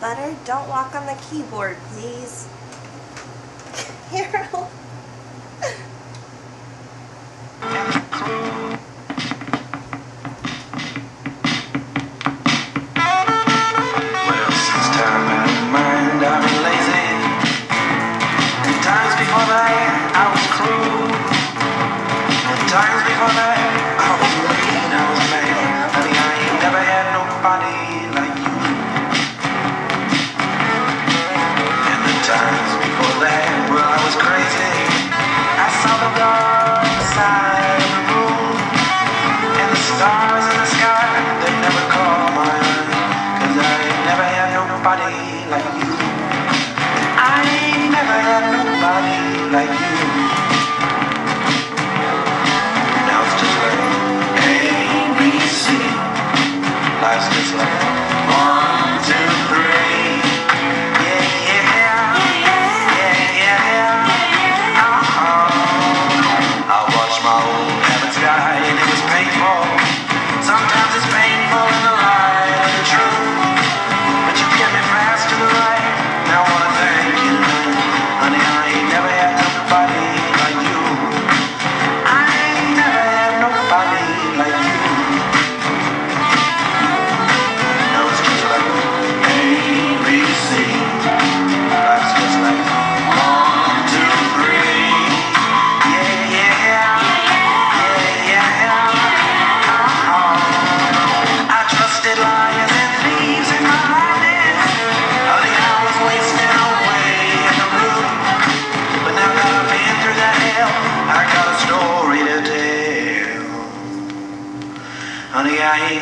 Butter, don't walk on the keyboard, please. Carol.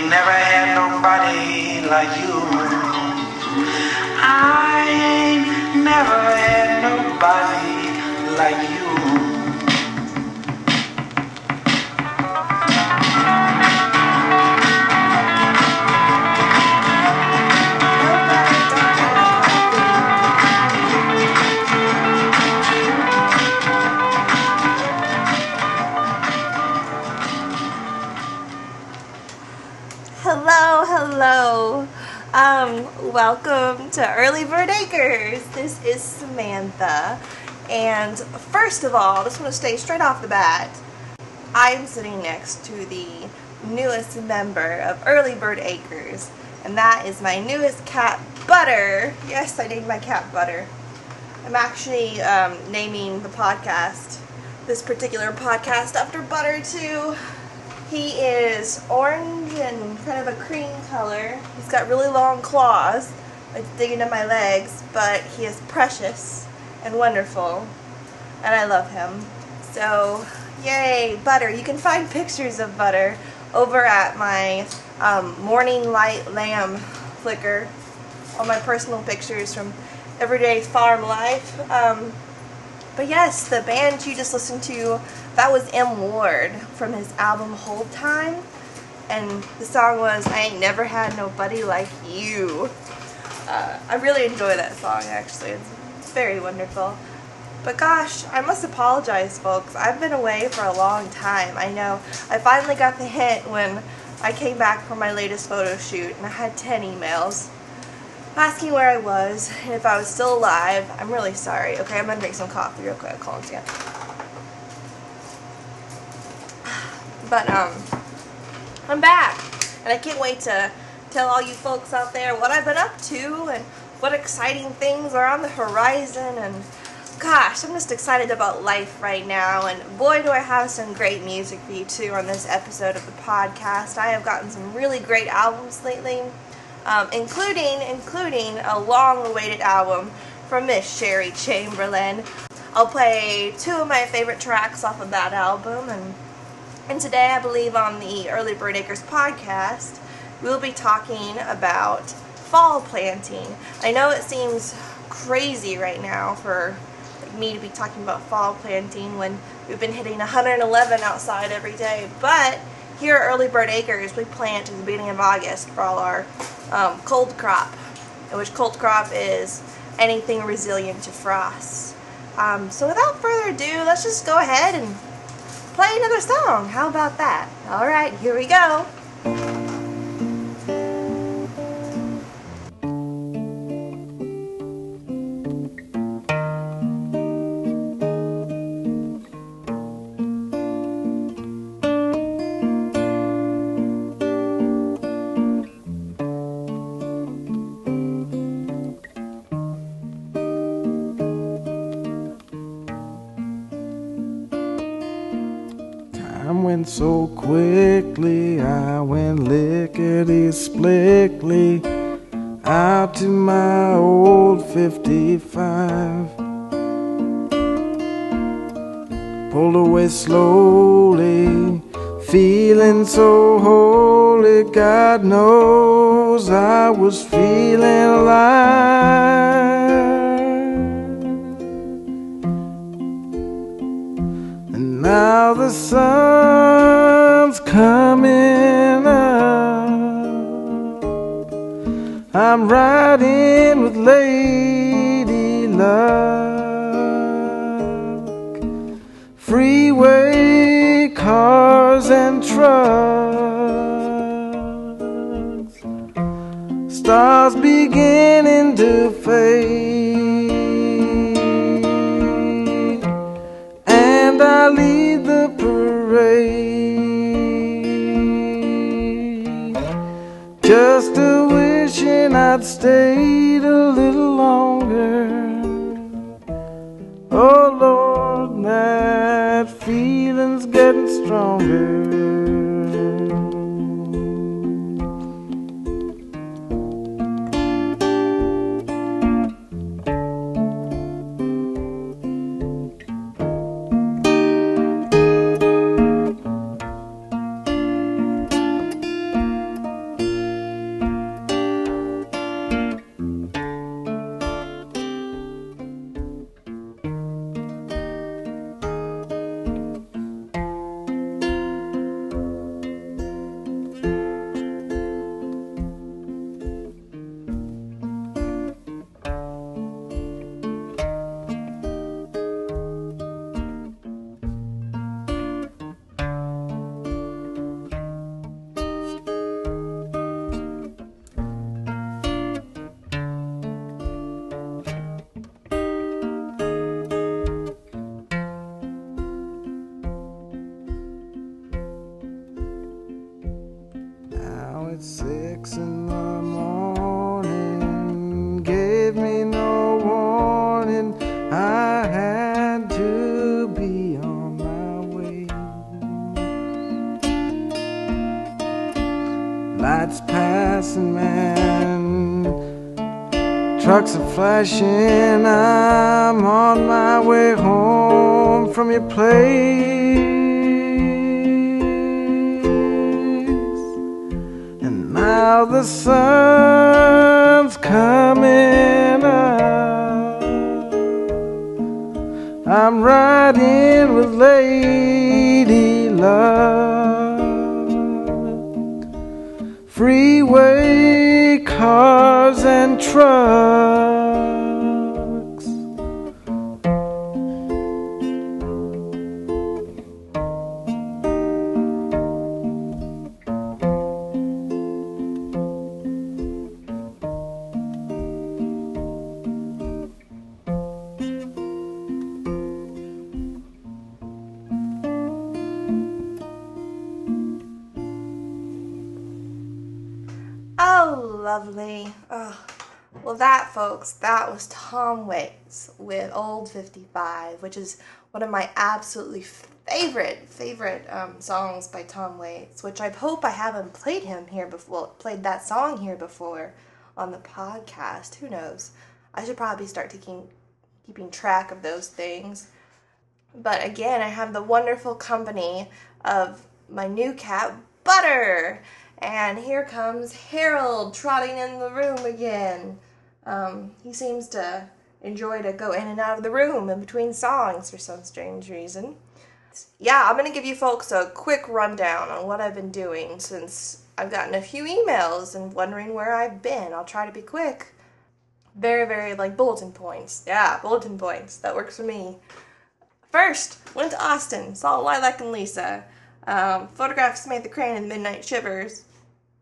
Never had nobody like you. I ain't never had nobody like you. Welcome to Early Bird Acres. This is Samantha. And first of all, I just want to stay straight off the bat. I'm sitting next to the newest member of Early Bird Acres, and that is my newest cat, Butter. Yes, I named my cat Butter. I'm actually um, naming the podcast, this particular podcast, after Butter too. He is orange and kind of a cream color. He's got really long claws, like digging into my legs, but he is precious and wonderful, and I love him. So, yay, Butter! You can find pictures of Butter over at my um, Morning Light Lamb Flickr. All my personal pictures from everyday farm life. Um, but yes, the band you just listened to, that was M Ward from his album Hold Time. And the song was I Ain't Never Had Nobody Like You. Uh, I really enjoy that song actually. It's, very wonderful. But gosh, I must apologize, folks. I've been away for a long time. I know. I finally got the hint when I came back from my latest photo shoot and I had 10 emails asking where I was and if I was still alive. I'm really sorry. Okay, I'm gonna drink some coffee real quick. Hold on a second. But um, I'm back, and I can't wait to tell all you folks out there what I've been up to and what exciting things are on the horizon. And gosh, I'm just excited about life right now. And boy, do I have some great music for you too on this episode of the podcast. I have gotten some really great albums lately um, including including a long-awaited album from Miss Sherry Chamberlain. I'll play two of my favorite tracks off of that album, and and today I believe on the Early Bird Acres podcast we'll be talking about fall planting. I know it seems crazy right now for me to be talking about fall planting when we've been hitting 111 outside every day, but here at Early Bird Acres, we plant at the beginning of August for all our um, cold crop, which cold crop is anything resilient to frost. Um, so without further ado, let's just go ahead and play another song. How about that? All right, here we go. Went so quickly. I went lickety splickly out to my old 55. Pulled away slowly, feeling so holy. God knows I was feeling alive. And now the sun's I'm riding I'd stayed flashing. I'm on my way home from your place. And now the sun's coming up. I'm riding with Lady Luck. Freeway cars and trucks. Lovely. Oh. Well, that, folks, that was Tom Waits with Old 55, which is one of my absolutely favorite, favorite um, songs by Tom Waits, which I hope I haven't played him here before, played that song here before on the podcast. Who knows? I should probably start taking, keeping track of those things. But again, I have the wonderful company of my new cat, Butter. And here comes Harold trotting in the room again. Um, he seems to enjoy to go in and out of the room in between songs for some strange reason. Yeah, I'm going to give you folks a quick rundown on what I've been doing since I've gotten a few emails and wondering where I've been. I'll try to be quick. Very, very like bulletin points. Yeah, bulletin points. That works for me. First, went to Austin, saw Lilac and Lisa, um, photographed Samantha Crain and the Midnight Shivers,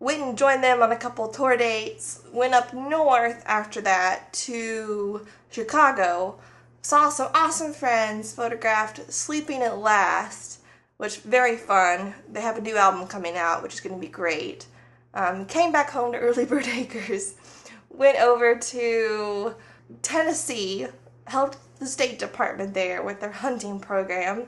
went and joined them on a couple tour dates, went up north after that to Chicago, saw some awesome friends, photographed Sleeping at Last, which very fun. They have a new album coming out, which is going to be great. Um, came back home to Early Bird Acres, went over to Tennessee, helped the State Department there with their hunting program.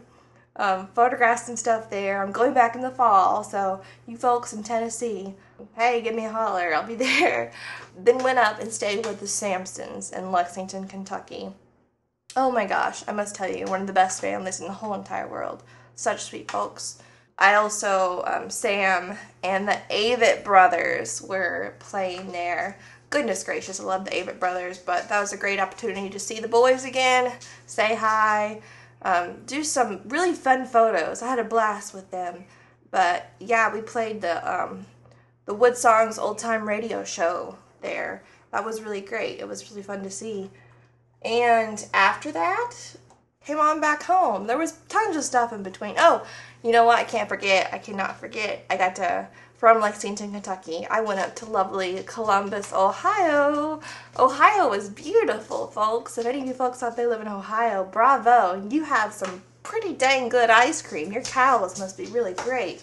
Um, photographs and stuff there. I'm going back in the fall, so you folks in Tennessee, hey, give me a holler. I'll be there. Then went up and stayed with the Sampsons in Lexington, Kentucky. Oh my gosh, I must tell you, one of the best families in the whole entire world. Such sweet folks. I also, um, Sam and the Avett brothers were playing there. Goodness gracious, I love the Avett brothers, but that was a great opportunity to see the boys again, say hi, um, do some really fun photos. I had a blast with them. But yeah, we played the um, the WoodSongs Old Time Radio Show there. That was really great. It was really fun to see. And after that, came on back home. There was tons of stuff in between. Oh, you know what? I can't forget. I cannot forget. I got to from Lexington, Kentucky. I went up to lovely Columbus, Ohio. Ohio is beautiful, folks. If any of you folks out there live in Ohio, bravo. You have some pretty dang good ice cream. Your cows must be really great.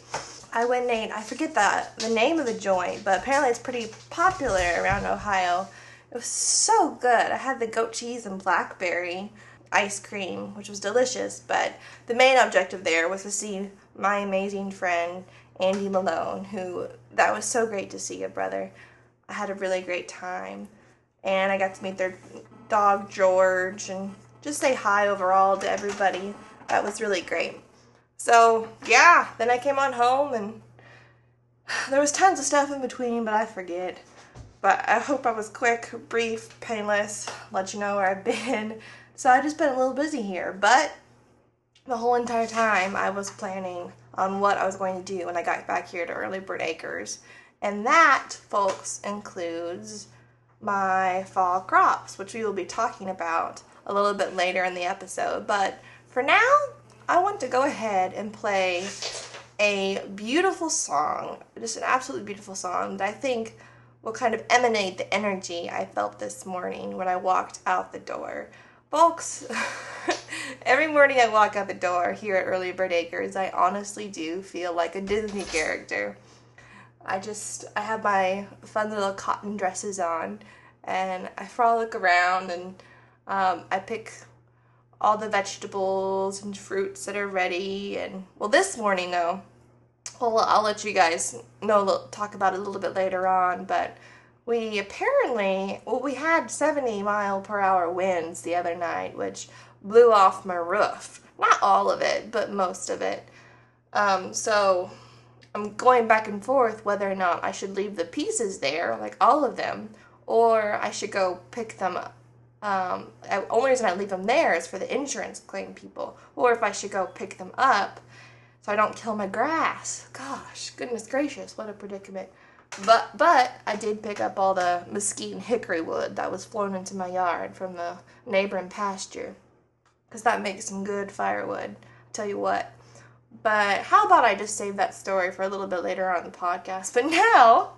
I went and I forget the, the name of the joint, but apparently it's pretty popular around Ohio. It was so good. I had the goat cheese and blackberry ice cream, which was delicious, but the main objective there was to see my amazing friend Andy Malone, who that was so great to see you, brother. I had a really great time, and I got to meet their dog George and just say hi overall to everybody. That was really great. So yeah, then I came on home and there was tons of stuff in between, but I forget. But I hope I was quick, brief, painless, let you know where I've been. So I just been a little busy here, but the whole entire time I was planning on what I was going to do when I got back here to Early Bird Acres. And that, folks, includes my fall crops, which we will be talking about a little bit later in the episode. But for now, I want to go ahead and play a beautiful song, just an absolutely beautiful song that I think will kind of emanate the energy I felt this morning when I walked out the door. Folks, every morning I walk out the door here at Early Bird Acres, I honestly do feel like a Disney character. I just, I have my fun little cotton dresses on and I frolic around and um, I pick all the vegetables and fruits that are ready. And well, this morning though, well, I'll let you guys know, talk about it a little bit later on, but we apparently well we had 70 mile per hour winds the other night which blew off my roof. Not all of it but most of it. Um, so i'm going back and forth whether or not i should leave the pieces there like all of them or i should go pick them up. Um, the only reason i leave them there is for the insurance claim people or if i should go pick them up so i don't kill my grass. Gosh goodness gracious what a predicament. But but I did pick up all the mesquite and hickory wood that was flown into my yard from the neighboring pasture, because that makes some good firewood. I'll tell you what. But how about I just save that story for a little bit later on the podcast? But now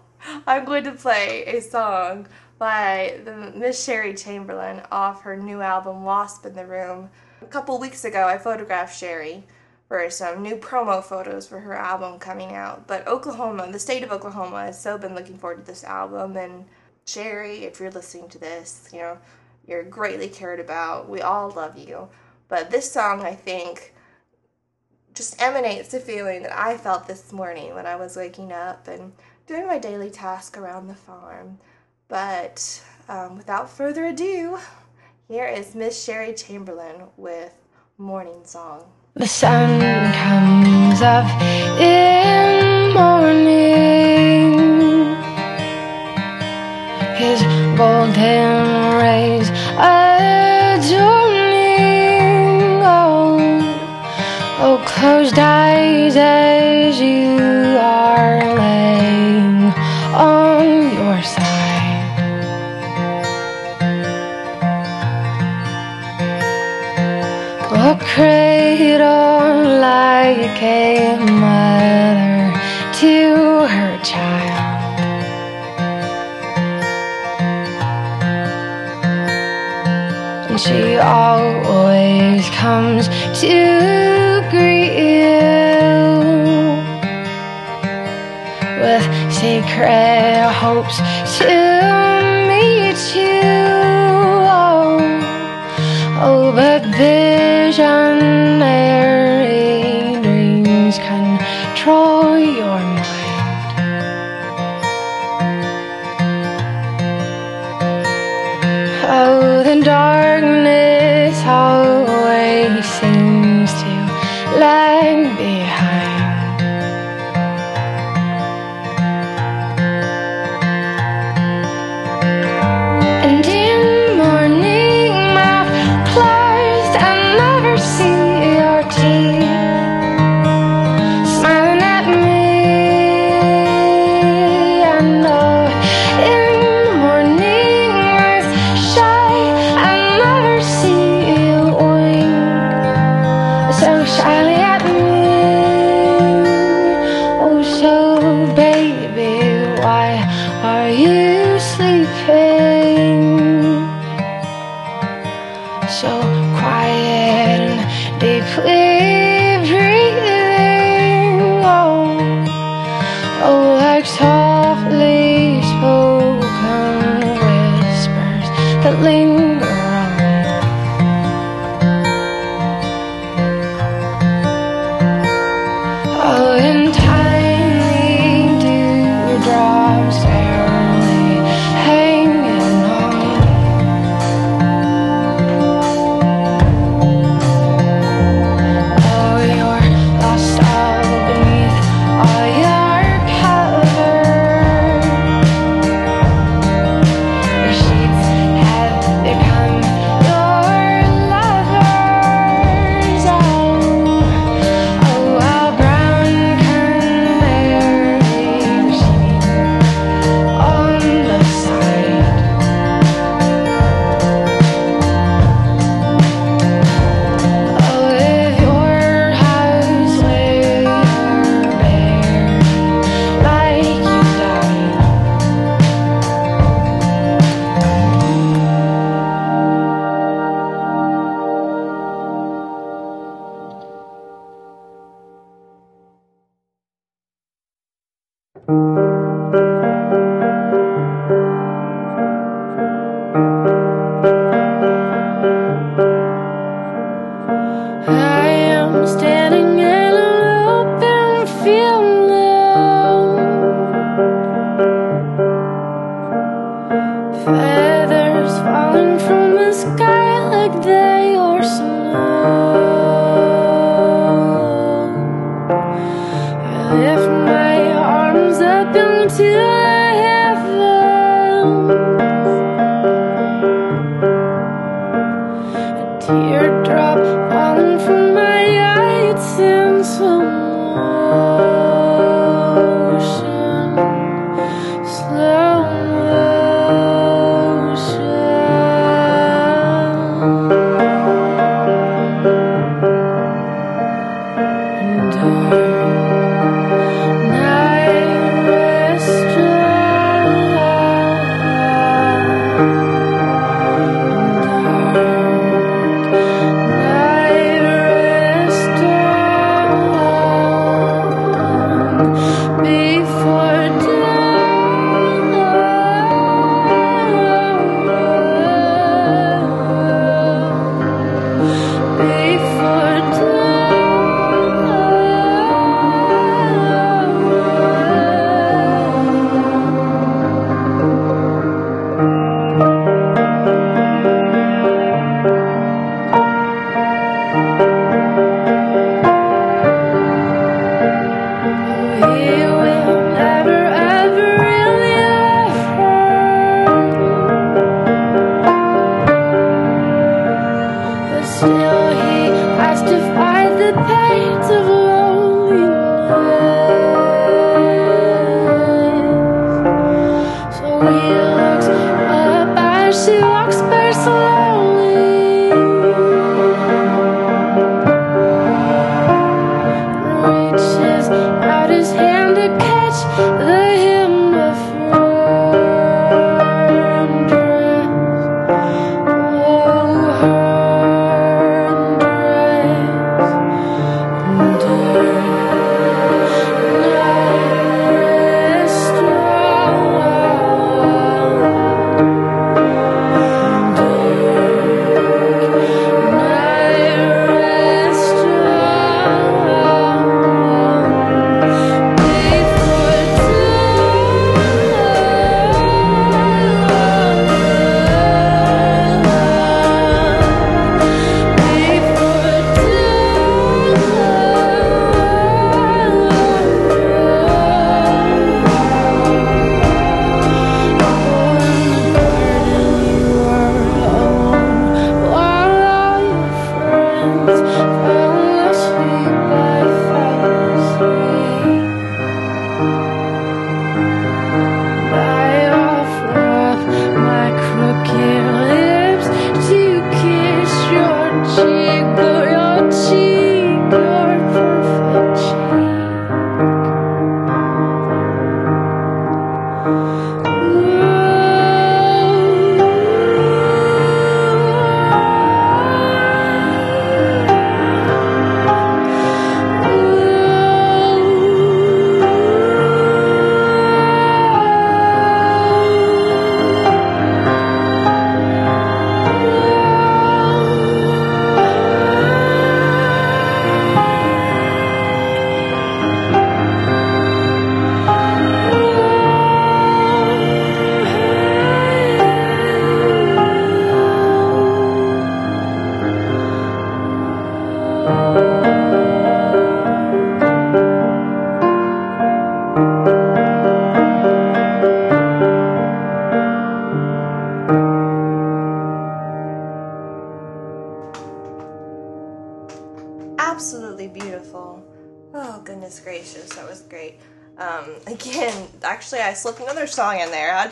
I'm going to play a song by Miss Sherry Chamberlain off her new album Wasp in the Room. A couple weeks ago, I photographed Sherry for some new promo photos for her album coming out. But Oklahoma, the state of Oklahoma, has so been looking forward to this album. And Sherry, if you're listening to this, you know, you're greatly cared about. We all love you. But this song, I think, just emanates the feeling that I felt this morning when I was waking up and doing my daily task around the farm. But um, without further ado, here is Miss Sherry Chamberlain with Morning Song. The sun comes up in morning. His golden closed eyes as you are laying on your side. A cradle like a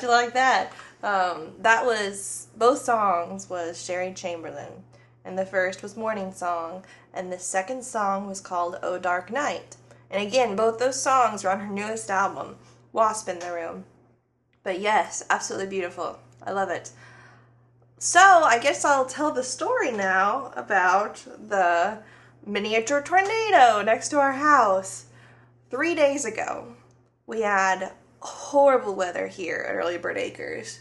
You like that? Um, that was both songs was Sherry Chamberlain, and the first was Morning Song, and the second song was called Oh Dark Night. And again, both those songs are on her newest album, Wasp in the Room. But yes, absolutely beautiful. I love it. So I guess I'll tell the story now about the miniature tornado next to our house. Three days ago, we had horrible weather here at Early Bird Acres.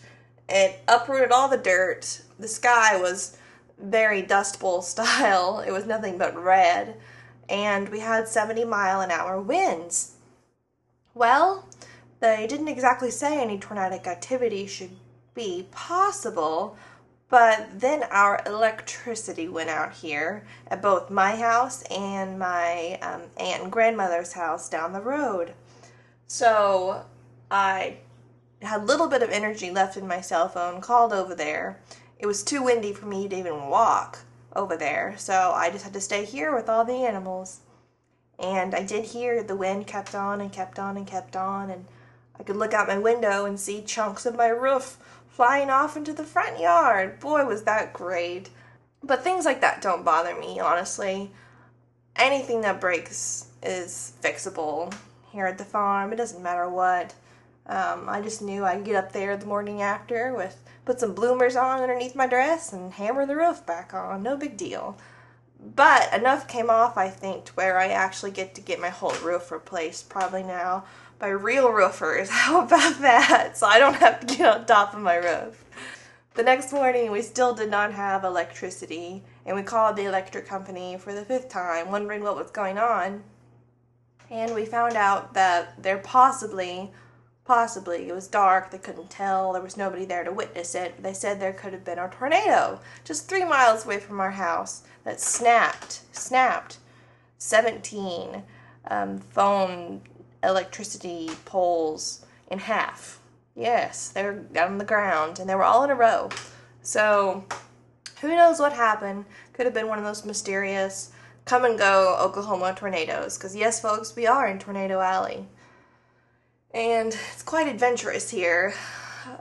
It uprooted all the dirt. The sky was very Dust Bowl style. It was nothing but red. And we had 70 mile an hour winds. Well, they didn't exactly say any tornadic activity should be possible, but then our electricity went out here at both my house and my um, aunt and grandmother's house down the road. So I had a little bit of energy left in my cell phone, called over there. It was too windy for me to even walk over there, so I just had to stay here with all the animals. And I did hear the wind kept on and kept on and kept on, and I could look out my window and see chunks of my roof flying off into the front yard. Boy, was that great. But things like that don't bother me, honestly. Anything that breaks is fixable here at the farm. It doesn't matter what. Um, I just knew I'd get up there the morning after with put some bloomers on underneath my dress and hammer the roof back on. No big deal. But enough came off, I think, to where I actually get to get my whole roof replaced probably now by real roofers. How about that? So I don't have to get on top of my roof. The next morning, we still did not have electricity, and we called the electric company for the fifth time, wondering what was going on. And we found out that there possibly, possibly, it was dark, they couldn't tell, there was nobody there to witness it. They said there could have been a tornado just three miles away from our house that snapped, snapped 17 um, phone electricity poles in half. Yes, they were down on the ground and they were all in a row. So, who knows what happened? Could have been one of those mysterious come and go Oklahoma tornadoes. Because, yes, folks, we are in Tornado Alley. And it's quite adventurous here.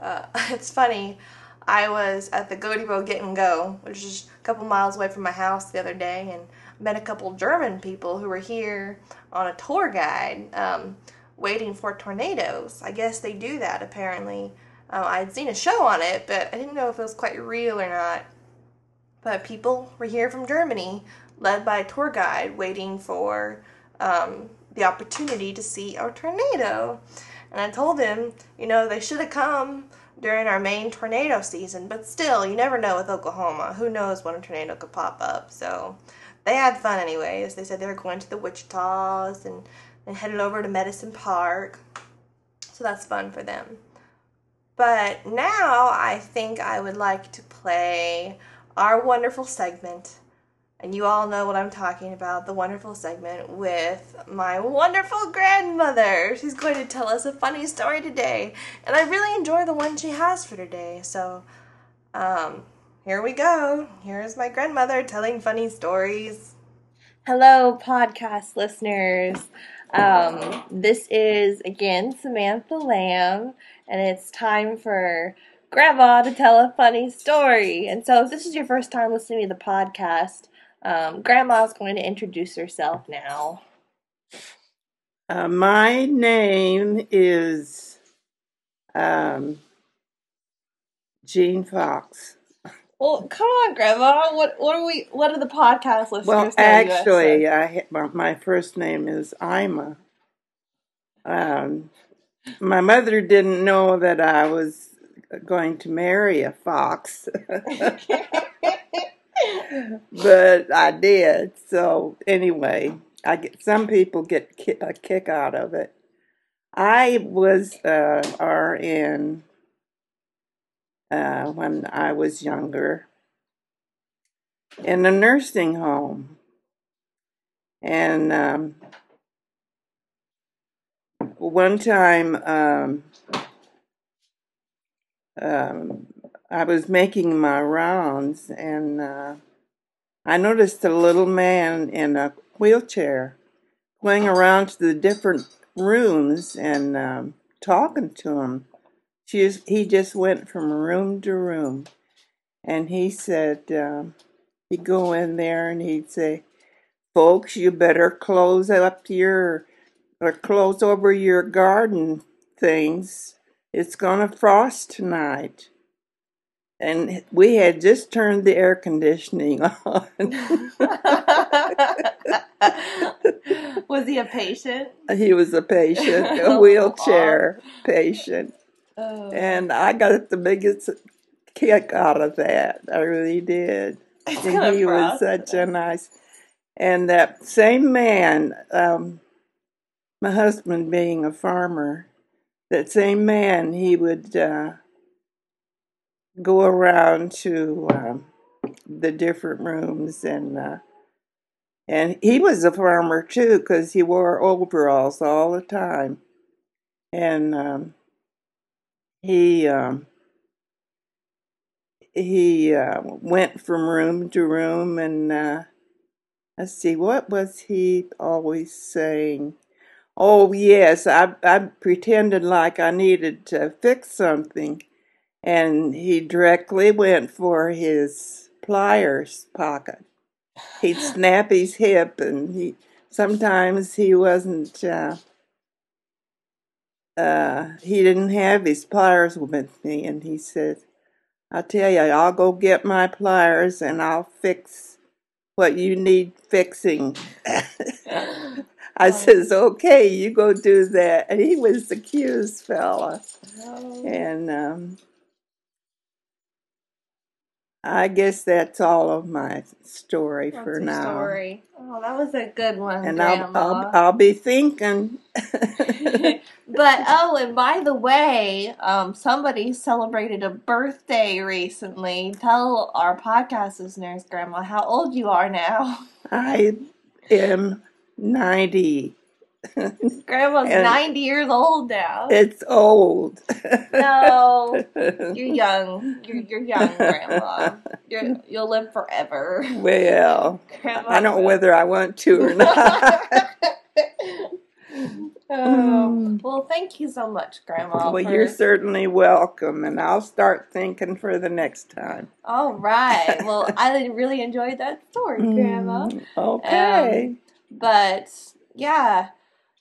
Uh, it's funny. I was at the Godibo Get and Go, which is a couple miles away from my house the other day, and met a couple German people who were here on a tour guide um, waiting for tornadoes. I guess they do that apparently. Uh, I'd seen a show on it, but I didn't know if it was quite real or not. But people were here from Germany, led by a tour guide, waiting for um, the opportunity to see a tornado. And I told him, you know, they should have come during our main tornado season, but still, you never know with Oklahoma. Who knows when a tornado could pop up? So they had fun anyways. They said they were going to the Wichitas and, and headed over to Medicine Park. So that's fun for them. But now I think I would like to play our wonderful segment. And you all know what I'm talking about the wonderful segment with my wonderful grandmother. She's going to tell us a funny story today. And I really enjoy the one she has for today. So, um, here we go. Here's my grandmother telling funny stories. Hello, podcast listeners. Um, this is again Samantha Lamb, and it's time for Grandma to tell a funny story. And so, if this is your first time listening to the podcast, um, Grandma's going to introduce herself now. Uh, my name is um, Jean Fox. Well, come on, Grandma. What what are we? What are the podcast listeners? Well, know you as? actually, I my, my first name is Ima. Um, my mother didn't know that I was going to marry a fox, but I did. So anyway, I get some people get ki- a kick out of it. I was uh, RN uh, when I was younger in a nursing home. And um, one time um, um, I was making my rounds and uh, I noticed a little man in a wheelchair going around to the different rooms and um, talking to them. She just, he just went from room to room, and he said um, he'd go in there and he'd say, "Folks, you better close up your or close over your garden things. It's gonna frost tonight." And we had just turned the air conditioning on. Was he a patient? he was a patient, a Oh, wheelchair patient. Oh. And I got the biggest kick out of that. I really did. It's And he was such a nice. And that same man, um, my husband being a farmer, that same man, he would uh, go around to um, the different rooms and. Uh, and he was a farmer too, because he wore overalls all the time. And um, he um, he uh, went from room to room, and uh, let's see, what was he always saying? Oh yes, I I pretended like I needed to fix something, and he directly went for his pliers pocket. He'd snap his hip and he sometimes he wasn't uh, uh, he didn't have his pliers with me and he said i tell you i'll go get my pliers and i'll fix what you need fixing. I says okay you go do that. And he was the cutest fella. Oh. and um, I guess that's all of my story That's for now. story. Oh, that was a good one, And I'll. I'll I'll be thinking. but oh, and by the way, um, somebody celebrated a birthday recently. Tell our podcast listeners, Grandma, how old you are now. I am ninety. Grandma's And- ninety years old now. It's old. No, you're young. You're you're young, Grandma. You're, you'll live forever. well, Grandma I don't know whether I want to or not. oh, well, thank you so much, Grandma. well, for- you're certainly welcome, and I'll start thinking for the next time. All right. Well, I really enjoyed that story, Grandma. Mm, Okay. But yeah,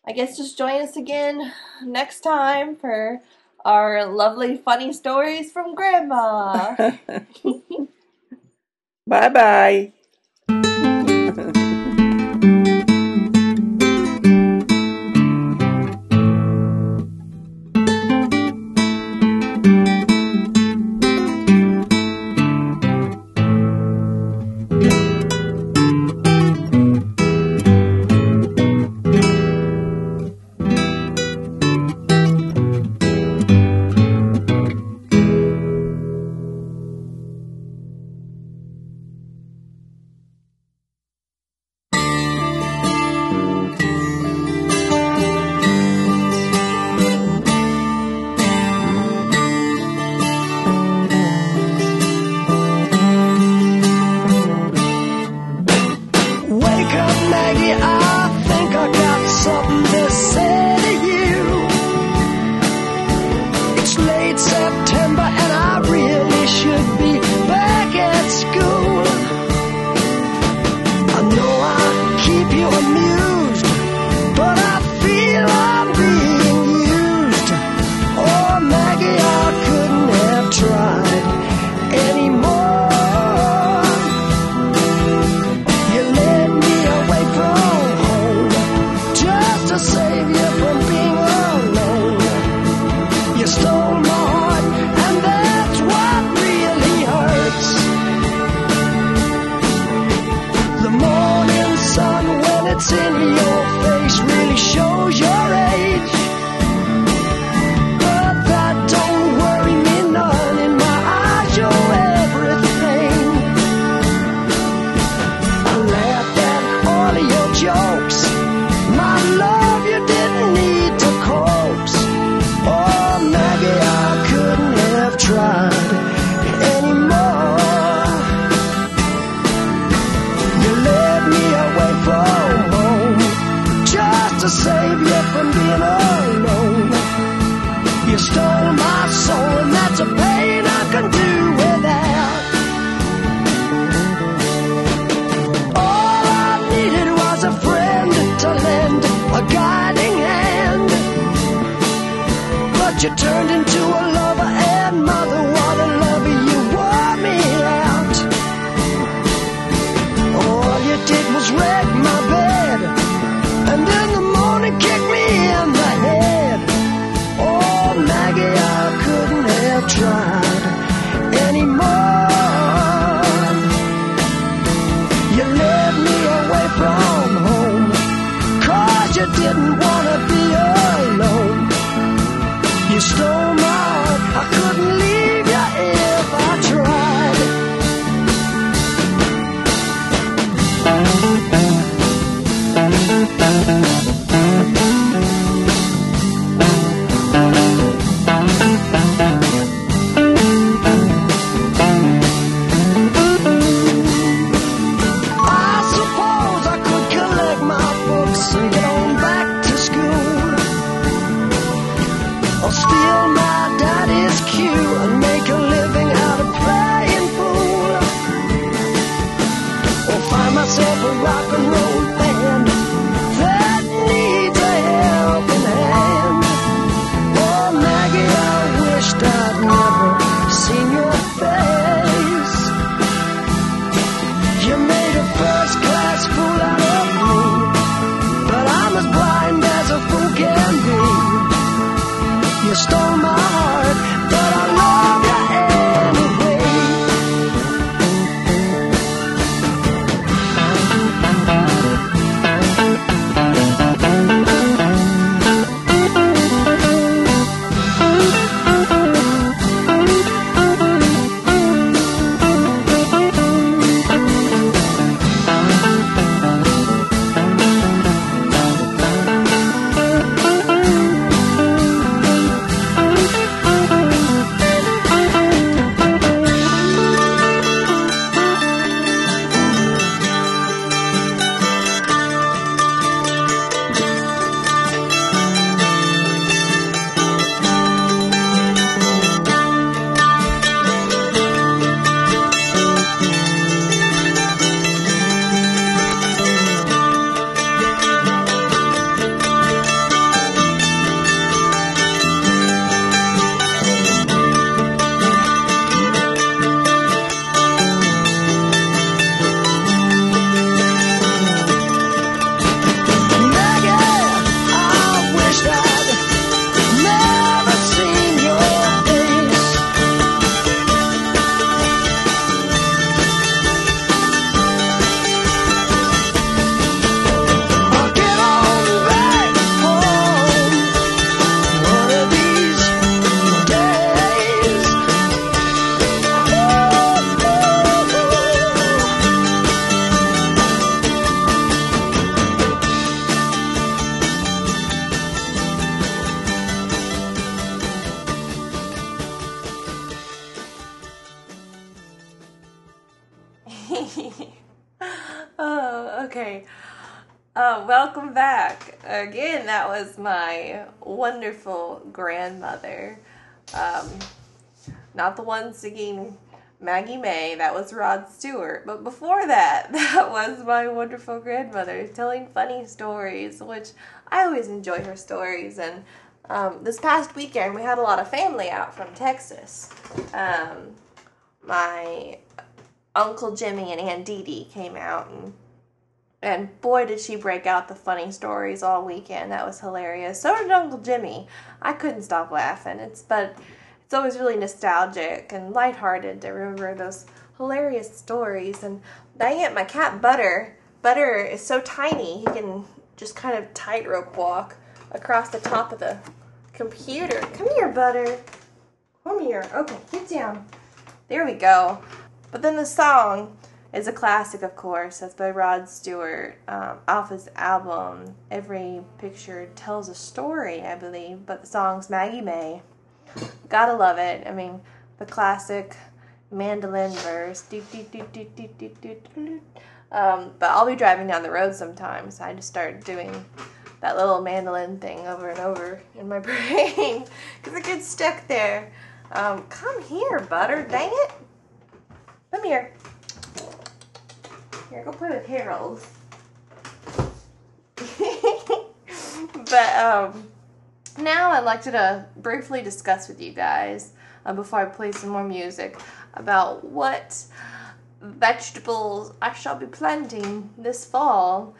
I guess just join us again next time for our lovely, funny stories from Grandma. bye bye. to save you. Wonderful grandmother. Um, not the one singing Maggie May, that was Rod Stewart. But before that, that was my wonderful grandmother telling funny stories, which I always enjoy her stories. And um, this past weekend, we had a lot of family out from Texas. Um, my Uncle Jimmy and Aunt Dee Dee came out and and boy did she break out the funny stories all weekend. That was hilarious. So did Uncle Jimmy. I couldn't stop laughing. It's but it's always really nostalgic and lighthearted to remember those hilarious stories. And it, my cat Butter, Butter is so tiny he can just kind of tightrope walk across the top of the computer. Come here, Butter. Come here. Okay, get down. There we go. But then the song is a classic, of course. That's by Rod Stewart um, off his album. Every picture tells a story, I believe. But the song's Maggie May. Gotta love it. I mean, the classic mandolin verse. Um, but I'll be driving down the road sometimes. I just start doing that little mandolin thing over and over in my brain because it gets stuck there. Um, come here, Butter. Dang it. Come here. Here, go play with Harold. but um, now I'd like to uh, briefly discuss with you guys uh, before I play some more music about what vegetables I shall be planting this fall.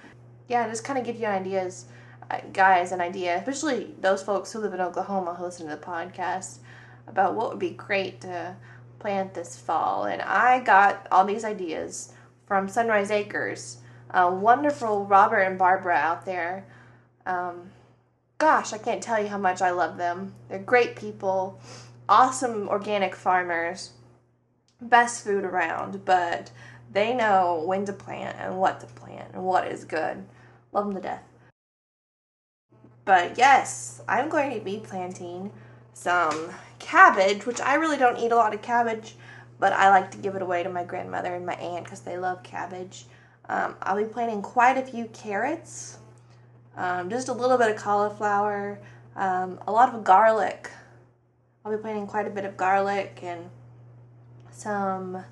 Yeah, just kind of give you ideas, uh, guys, an idea, especially those folks who live in Oklahoma who listen to the podcast, about what would be great to plant this fall. And I got all these ideas from Sunrise Acres. Uh, wonderful Robert and Barbara out there. Um, gosh, I can't tell you how much I love them. They're great people, awesome organic farmers, best food around, but they know when to plant and what to plant and what is good. Love them to death. But yes, I'm going to be planting some cabbage, which I really don't eat a lot of cabbage, but I like to give it away to my grandmother and my aunt because they love cabbage. Um, I'll be planting quite a few carrots, um, just a little bit of cauliflower, um, a lot of garlic. I'll be planting quite a bit of garlic and some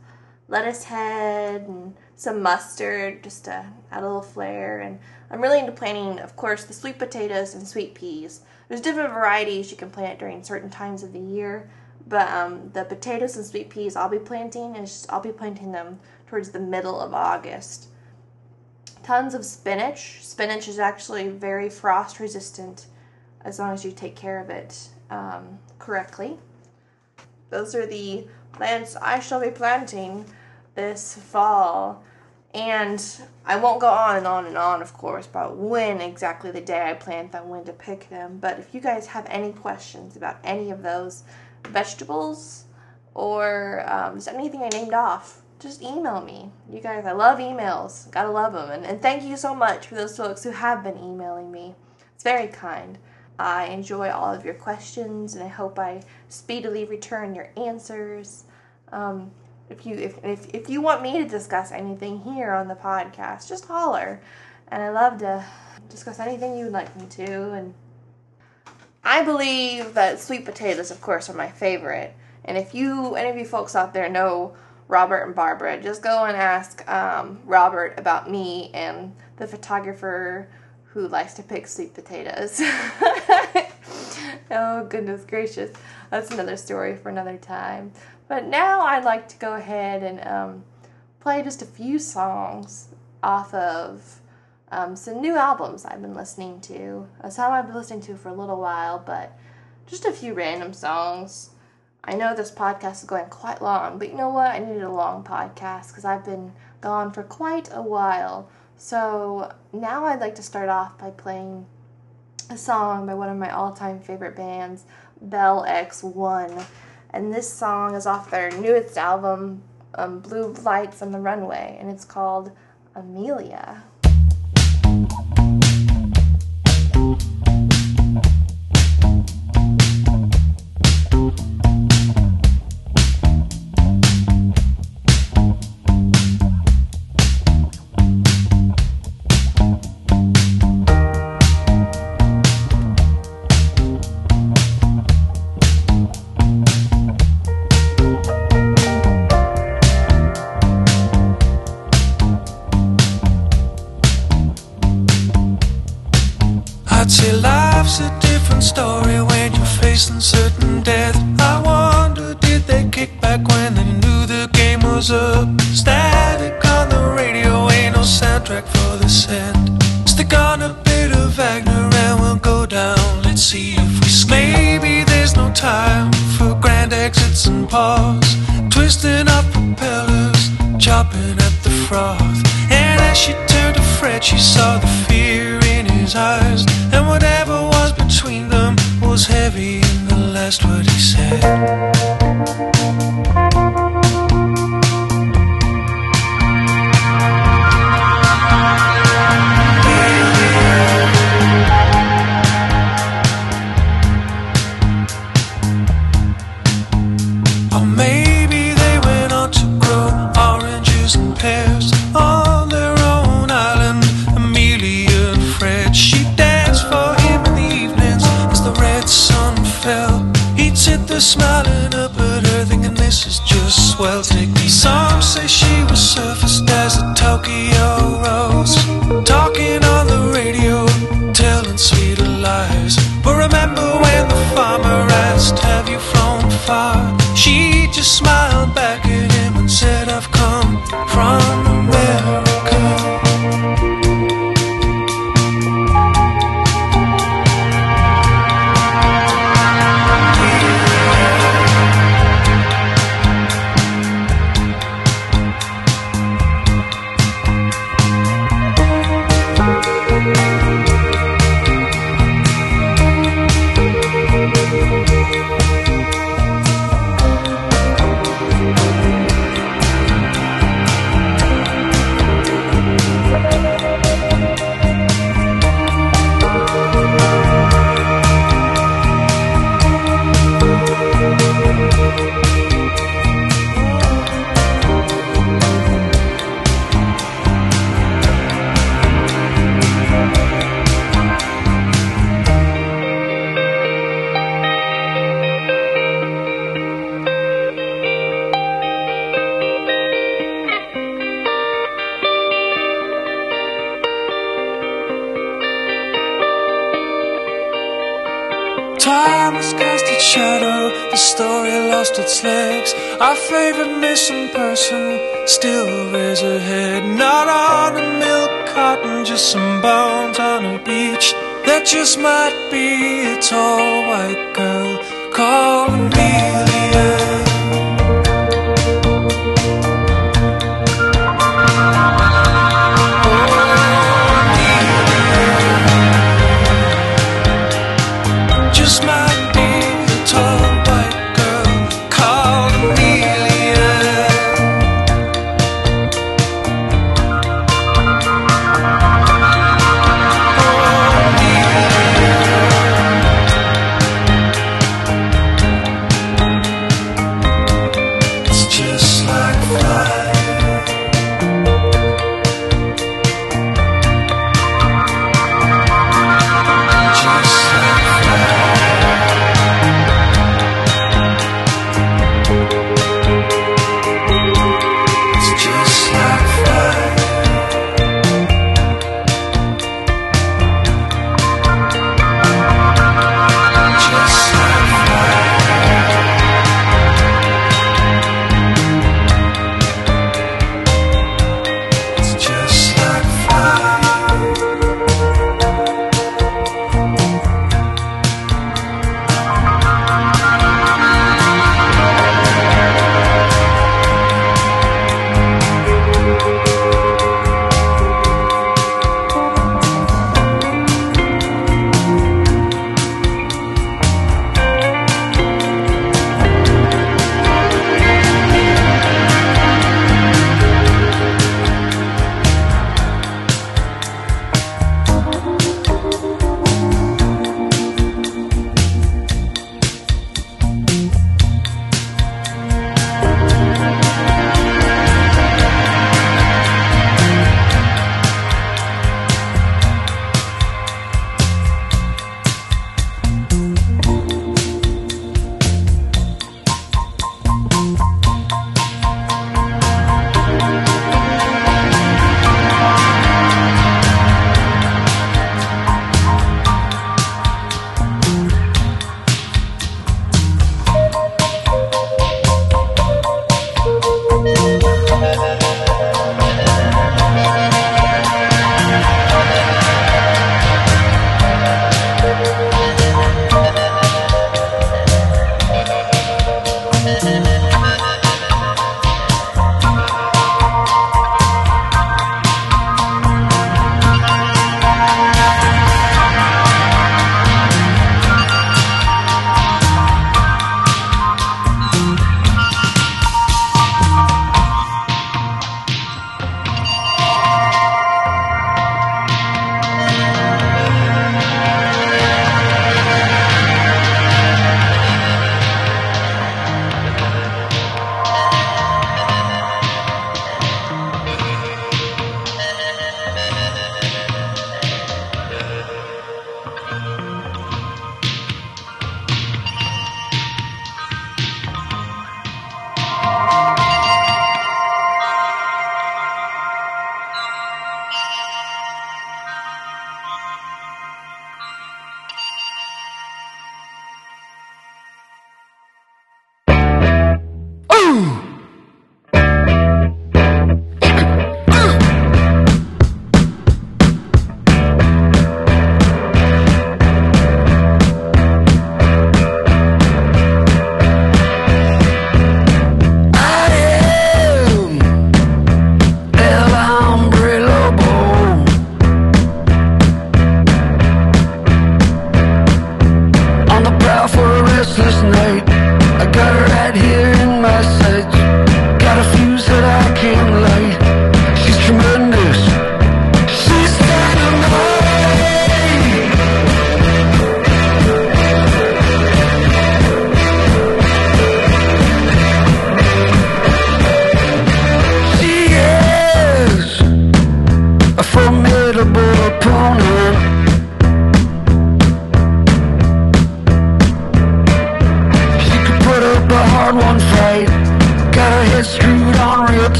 lettuce head and some mustard just to add a little flair. And I'm really into planting, of course, the sweet potatoes and sweet peas. There's different varieties you can plant during certain times of the year, but um, the potatoes and sweet peas I'll be planting is I'll be planting them towards the middle of August. Tons of spinach. Spinach is actually very frost resistant as long as you take care of it um, correctly. Those are the plants I shall be planting this fall. And I won't go on and on and on, of course, about when exactly the day I plant them, when to pick them. But if you guys have any questions about any of those vegetables or um, just anything I named off, just email me. You guys, I love emails. Gotta love them. And, and thank you so much for those folks who have been emailing me. It's very kind. I enjoy all of your questions and I hope I speedily return your answers. Um, if you if, if if you want me to discuss anything here on the podcast, just holler. And I love to discuss anything you'd like me to. And I believe that sweet potatoes, of course, are my favorite. And if you any of you folks out there know Robert and Barbara, just go and ask um, Robert about me and the photographer who likes to pick sweet potatoes. oh goodness gracious, that's another story for another time. But now I'd like to go ahead and um, play just a few songs off of um, some new albums I've been listening to. A song I've been listening to for a little while, but just a few random songs. I know this podcast is going quite long, but you know what? I needed a long podcast because I've been gone for quite a while. So now I'd like to start off by playing a song by one of my all time favorite bands, Bell X1 and this song is off their newest album, um, Blue Lights on the Runway, and it's called Amelia. time has cast its shadow, the story lost its legs. Our favorite missing person still rears her head. Not on a milk carton, just some bones on a beach. That just might be a tall white girl calling me.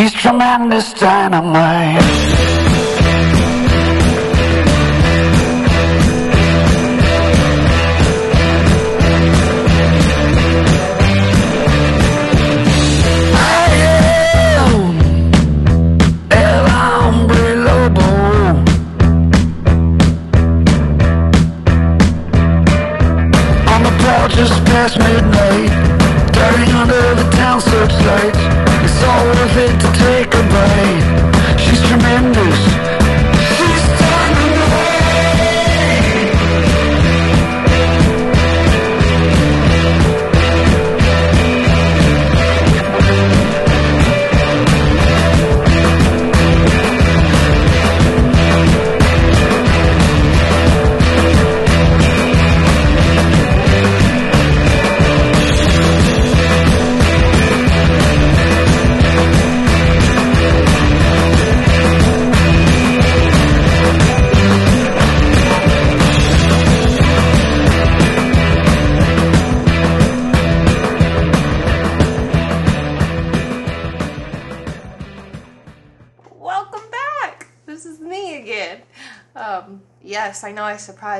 She's tremendous dynamite. Just past midnight, darting under the town searchlights.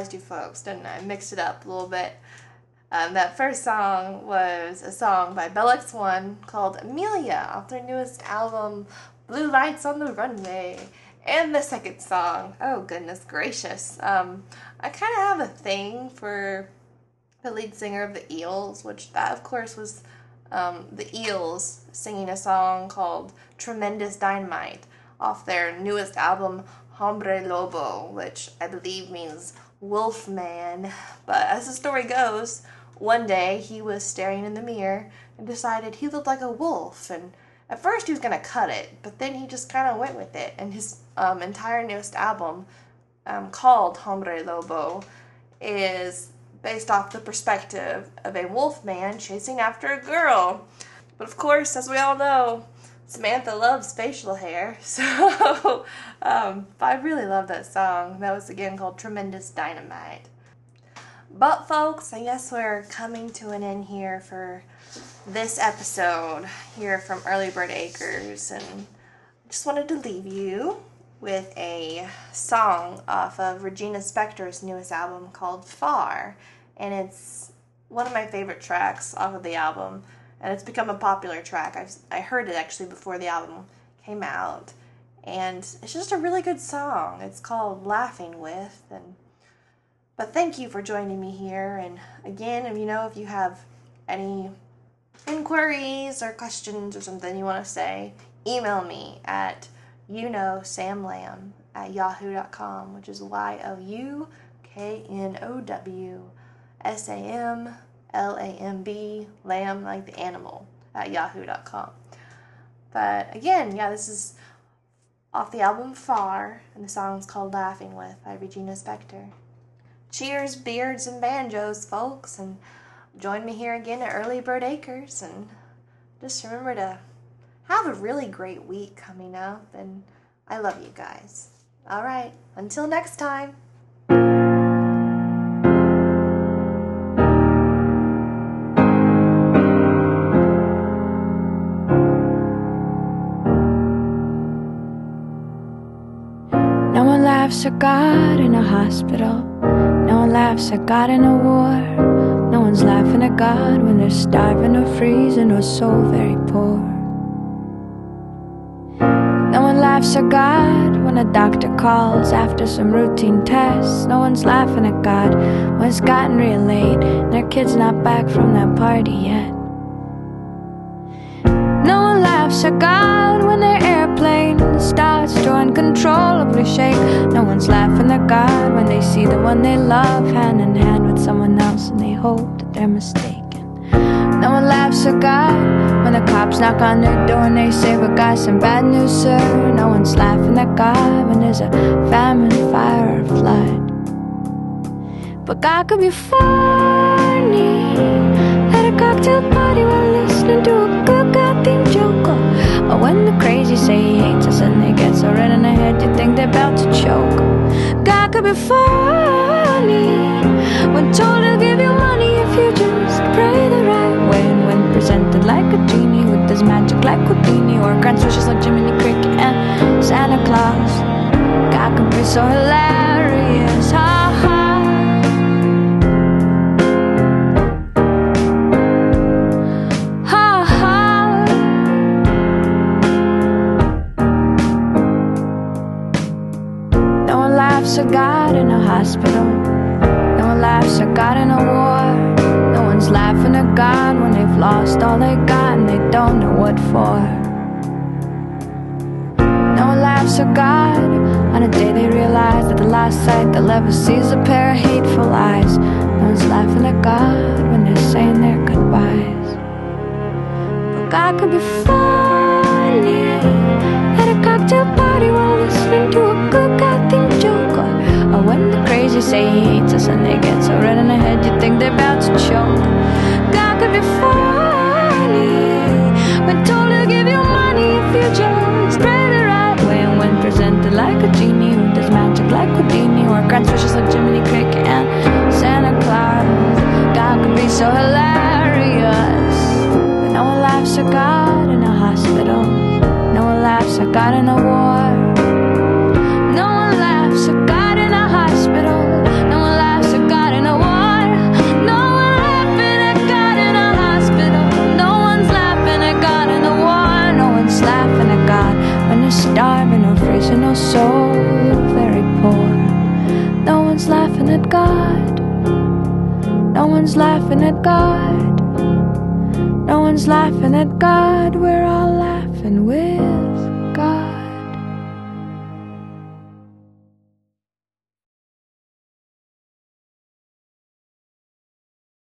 Surprised you folks, didn't I? Mixed it up a little bit. Um, that first song was a song by Bell X1 called Amelia off their newest album, Blue Lights on the Runway. And the second song, oh goodness gracious. Um, I kind of have a thing for the lead singer of the Eels, which that of course was um, the Eels singing a song called Tremendous Dynamite off their newest album, Hombre Lobo, which I believe means wolf man. But as the story goes, one day he was staring in the mirror and decided he looked like a wolf. And at first he was going to cut it, but then he just kind of went with it. And his um, entire newest album, um, called Hombre Lobo, is based off the perspective of a wolf man chasing after a girl. But of course, as we all know, Samantha loves facial hair, so um, I really love that song. That was again called Tremendous Dynamite. But, folks, I guess we're coming to an end here for this episode here from Early Bird Acres. And just wanted to leave you with a song off of Regina Spektor's newest album called Far. And it's one of my favorite tracks off of the album. And it's become a popular track. I've, I heard it actually before the album came out. And it's just a really good song. It's called Laughing With. And but thank you for joining me here. And again, if you know if you have any inquiries or questions or something you want to say, email me at you know Sam Lamb at yahoo.com, which is Y O U K N O W S A M L A M B, lamb like the animal, at yahoo.com. But again, yeah, this is off the album Far, and the song's called Laughing With by Regina Spektor. Cheers, beards, and banjos, folks, and join me here again at Early Bird Acres. And just remember to have a really great week coming up, and I love you guys. All right, until next time. Laughs at God in a hospital. No one laughs at God in a war. No one's laughing at God when they're starving or freezing or so very poor. No one laughs at God when a doctor calls after some routine tests. No one's laughing at God when it's gotten real late and their kid's not back from that party yet. No one laughs at God starts to uncontrollably shake. No one's laughing at God when they see the one they love hand in hand with someone else and they hope that they're mistaken. No one laughs at God when the cops knock on their door and they say, We got some bad news, sir. No one's laughing at God when there's a famine, fire, or flood. But God could be funny at a cocktail party while listening to a good. When the crazy say he hates us and they get so red in the head you think they're about to choke. God could be funny when told he'll give you money if you just pray the right way. And when presented like a genie with his magic like Houdini or grants wishes like Jiminy Cricket and Santa Claus. God could be so hilarious. Ha. Ha hospital. No one laughs at God in a war. No one's laughing at God when they've lost all they got and they don't know what for. No one laughs at God on a day they realize that the last sight they'll ever see is a pair of hateful eyes. No one's laughing at God when they're saying their goodbyes. But God could be funny at a cocktail party while listening to a good themed joke. Or when crazy say he hates us and they get so red in the head you think they're about to choke. God could be funny when told he'll give you money if you just pray the right way. And when presented like a genie who does magic like Houdini or grants wishes like Jiminy Cricket and Santa Claus. God could be so hilarious. But no one laughs at God in a hospital. No one laughs at God in a war. No one laughs at God in a hospital. Laughing at God when they're starving or freezing or so very poor. No one's laughing at God. No one's laughing at God. No one's laughing at God. We're all laughing with